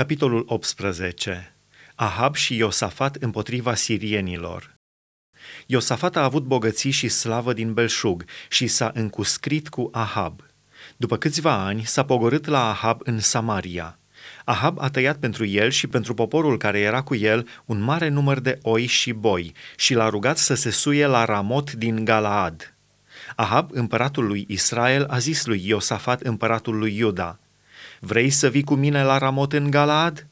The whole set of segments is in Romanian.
Capitolul 18. Ahab și Iosafat împotriva sirienilor. Iosafat a avut bogății și slavă din belșug și s-a încuscrit cu Ahab. După câțiva ani s-a pogorât la Ahab în Samaria. Ahab a tăiat pentru el și pentru poporul care era cu el un mare număr de oi și boi și l-a rugat să se suie la Ramot din Galaad. Ahab, împăratul lui Israel, a zis lui Iosafat, împăratul lui Iuda, Vrei să vii cu mine la Ramot în Galaad?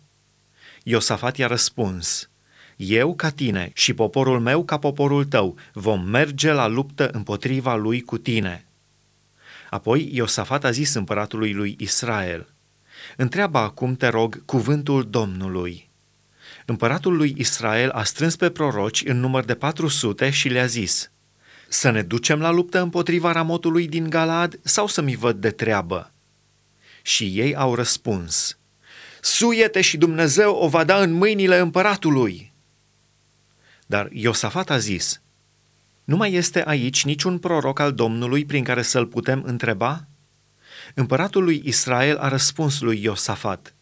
Iosafat i-a răspuns, Eu ca tine și poporul meu ca poporul tău vom merge la luptă împotriva lui cu tine. Apoi Iosafat a zis împăratului lui Israel, Întreabă acum, te rog, cuvântul Domnului. Împăratul lui Israel a strâns pe proroci în număr de 400 și le-a zis, Să ne ducem la luptă împotriva ramotului din Galad sau să mi văd de treabă? Și ei au răspuns, Suiete și Dumnezeu o va da în mâinile împăratului. Dar Iosafat a zis, Nu mai este aici niciun proroc al Domnului prin care să-l putem întreba? Împăratul lui Israel a răspuns lui Iosafat,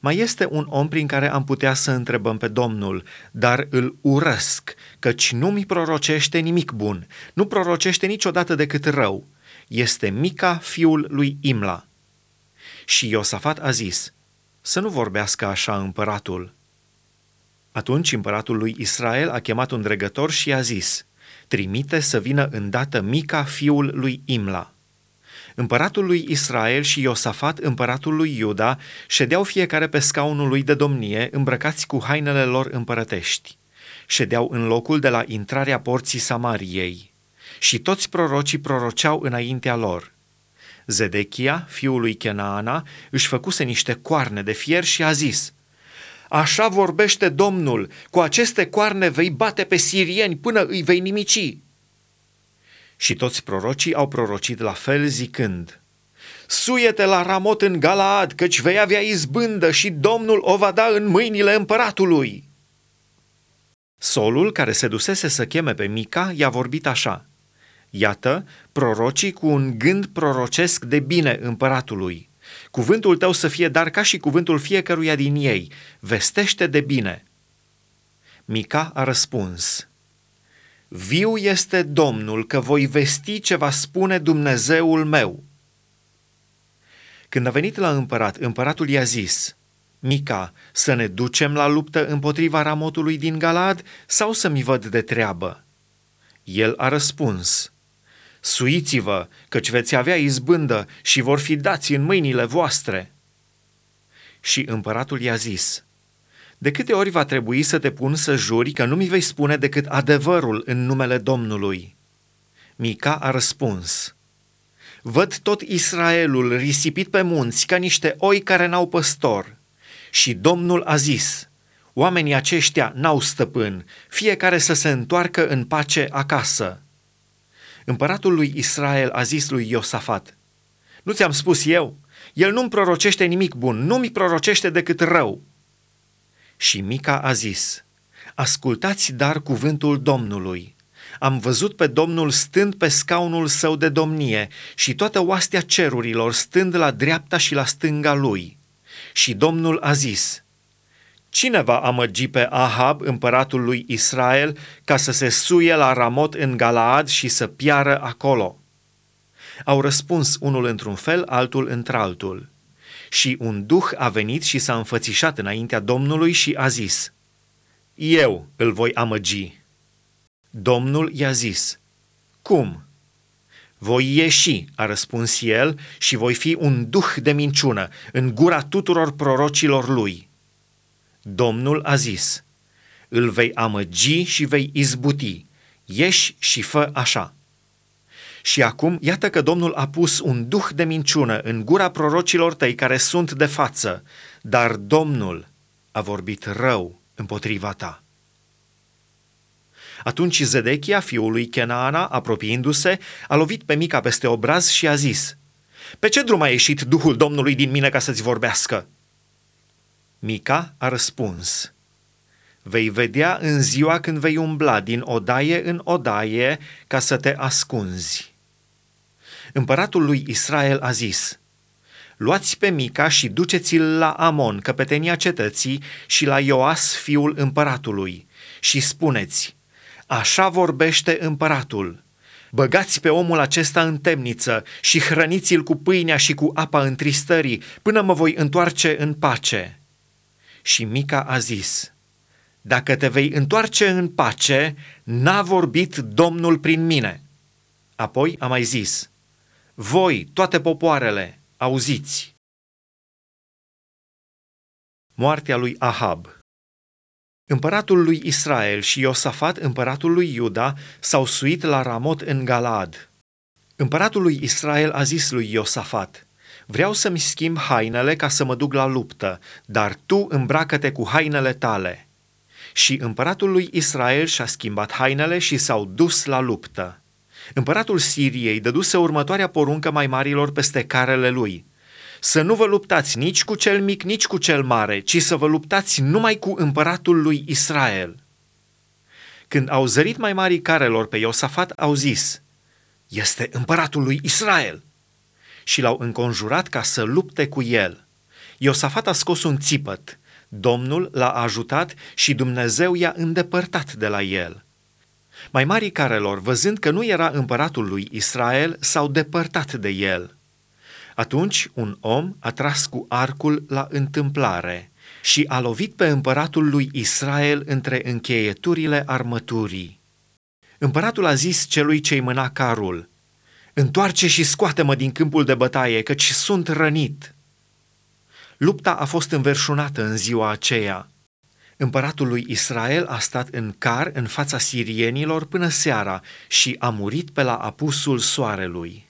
mai este un om prin care am putea să întrebăm pe Domnul, dar îl urăsc, căci nu mi prorocește nimic bun, nu prorocește niciodată decât rău. Este Mica, fiul lui Imla. Și Iosafat a zis, să nu vorbească așa împăratul. Atunci împăratul lui Israel a chemat un dregător și i-a zis, trimite să vină îndată Mica, fiul lui Imla. Împăratul lui Israel și Iosafat, împăratul lui Iuda, ședeau fiecare pe scaunul lui de domnie, îmbrăcați cu hainele lor împărătești. Ședeau în locul de la intrarea porții Samariei. Și toți prorocii proroceau înaintea lor – Zedechia, fiul lui Kenaana, își făcuse niște coarne de fier și a zis, Așa vorbește Domnul, cu aceste coarne vei bate pe sirieni până îi vei nimici. Și toți prorocii au prorocit la fel zicând, Suiete la Ramot în Galaad, căci vei avea izbândă și Domnul o va da în mâinile împăratului. Solul, care se dusese să cheme pe Mica, i-a vorbit așa – Iată, prorocii cu un gând prorocesc de bine împăratului. Cuvântul tău să fie dar ca și cuvântul fiecăruia din ei. Vestește de bine. Mica a răspuns, Viu este Domnul că voi vesti ce va spune Dumnezeul meu. Când a venit la împărat, împăratul i-a zis, Mica, să ne ducem la luptă împotriva ramotului din Galad sau să mi văd de treabă? El a răspuns, Suiți-vă, căci veți avea izbândă și vor fi dați în mâinile voastre. Și împăratul i-a zis, De câte ori va trebui să te pun să juri că nu mi vei spune decât adevărul în numele Domnului? Mica a răspuns, Văd tot Israelul risipit pe munți ca niște oi care n-au păstor. Și Domnul a zis, Oamenii aceștia n-au stăpân, fiecare să se întoarcă în pace acasă. Împăratul lui Israel a zis lui Iosafat, Nu ți-am spus eu? El nu-mi prorocește nimic bun, nu mi prorocește decât rău. Și Mica a zis, Ascultați dar cuvântul Domnului. Am văzut pe Domnul stând pe scaunul său de domnie și toată oastea cerurilor stând la dreapta și la stânga lui. Și Domnul a zis, Cine va amăgi pe Ahab, împăratul lui Israel, ca să se suie la Ramot în Galaad și să piară acolo? Au răspuns unul într-un fel, altul într-altul. Și un duh a venit și s-a înfățișat înaintea Domnului și a zis, Eu îl voi amăgi. Domnul i-a zis, Cum? Voi ieși, a răspuns el, și voi fi un duh de minciună în gura tuturor prorocilor lui. Domnul a zis, îl vei amăgi și vei izbuti, ieși și fă așa. Și acum, iată că Domnul a pus un duh de minciună în gura prorocilor tăi care sunt de față, dar Domnul a vorbit rău împotriva ta. Atunci Zedechia, fiul lui Kenaana, apropiindu-se, a lovit pe Mica peste obraz și a zis, Pe ce drum a ieșit Duhul Domnului din mine ca să-ți vorbească?" Mica a răspuns, Vei vedea în ziua când vei umbla din odaie în odaie ca să te ascunzi. Împăratul lui Israel a zis, luați pe Mica și duceți-l la Amon, căpetenia cetății, și la Ioas, fiul împăratului, și spuneți, așa vorbește împăratul, Băgați pe omul acesta în temniță și hrăniți-l cu pâinea și cu apa întristării până mă voi întoarce în pace. Și Mica a zis, Dacă te vei întoarce în pace, n-a vorbit Domnul prin mine. Apoi a mai zis, Voi, toate popoarele, auziți. Moartea lui Ahab Împăratul lui Israel și Iosafat, împăratul lui Iuda, s-au suit la Ramot în Galaad. Împăratul lui Israel a zis lui Iosafat, Vreau să-mi schimb hainele ca să mă duc la luptă, dar tu îmbracă-te cu hainele tale. Și împăratul lui Israel și-a schimbat hainele și s-au dus la luptă. Împăratul Siriei dăduse următoarea poruncă mai marilor peste carele lui – să nu vă luptați nici cu cel mic, nici cu cel mare, ci să vă luptați numai cu împăratul lui Israel. Când au zărit mai mari carelor pe Iosafat, au zis, este împăratul lui Israel. Și l-au înconjurat ca să lupte cu el. Iosafat a scos un țipăt, Domnul l-a ajutat și Dumnezeu i-a îndepărtat de la el. Mai mari carelor, văzând că nu era împăratul lui Israel, s-au depărtat de el – atunci un om a tras cu arcul la întâmplare și a lovit pe împăratul lui Israel între încheieturile armăturii. Împăratul a zis celui ce-i mâna carul, Întoarce și scoate-mă din câmpul de bătaie, căci sunt rănit. Lupta a fost înverșunată în ziua aceea. Împăratul lui Israel a stat în car în fața sirienilor până seara și a murit pe la apusul soarelui.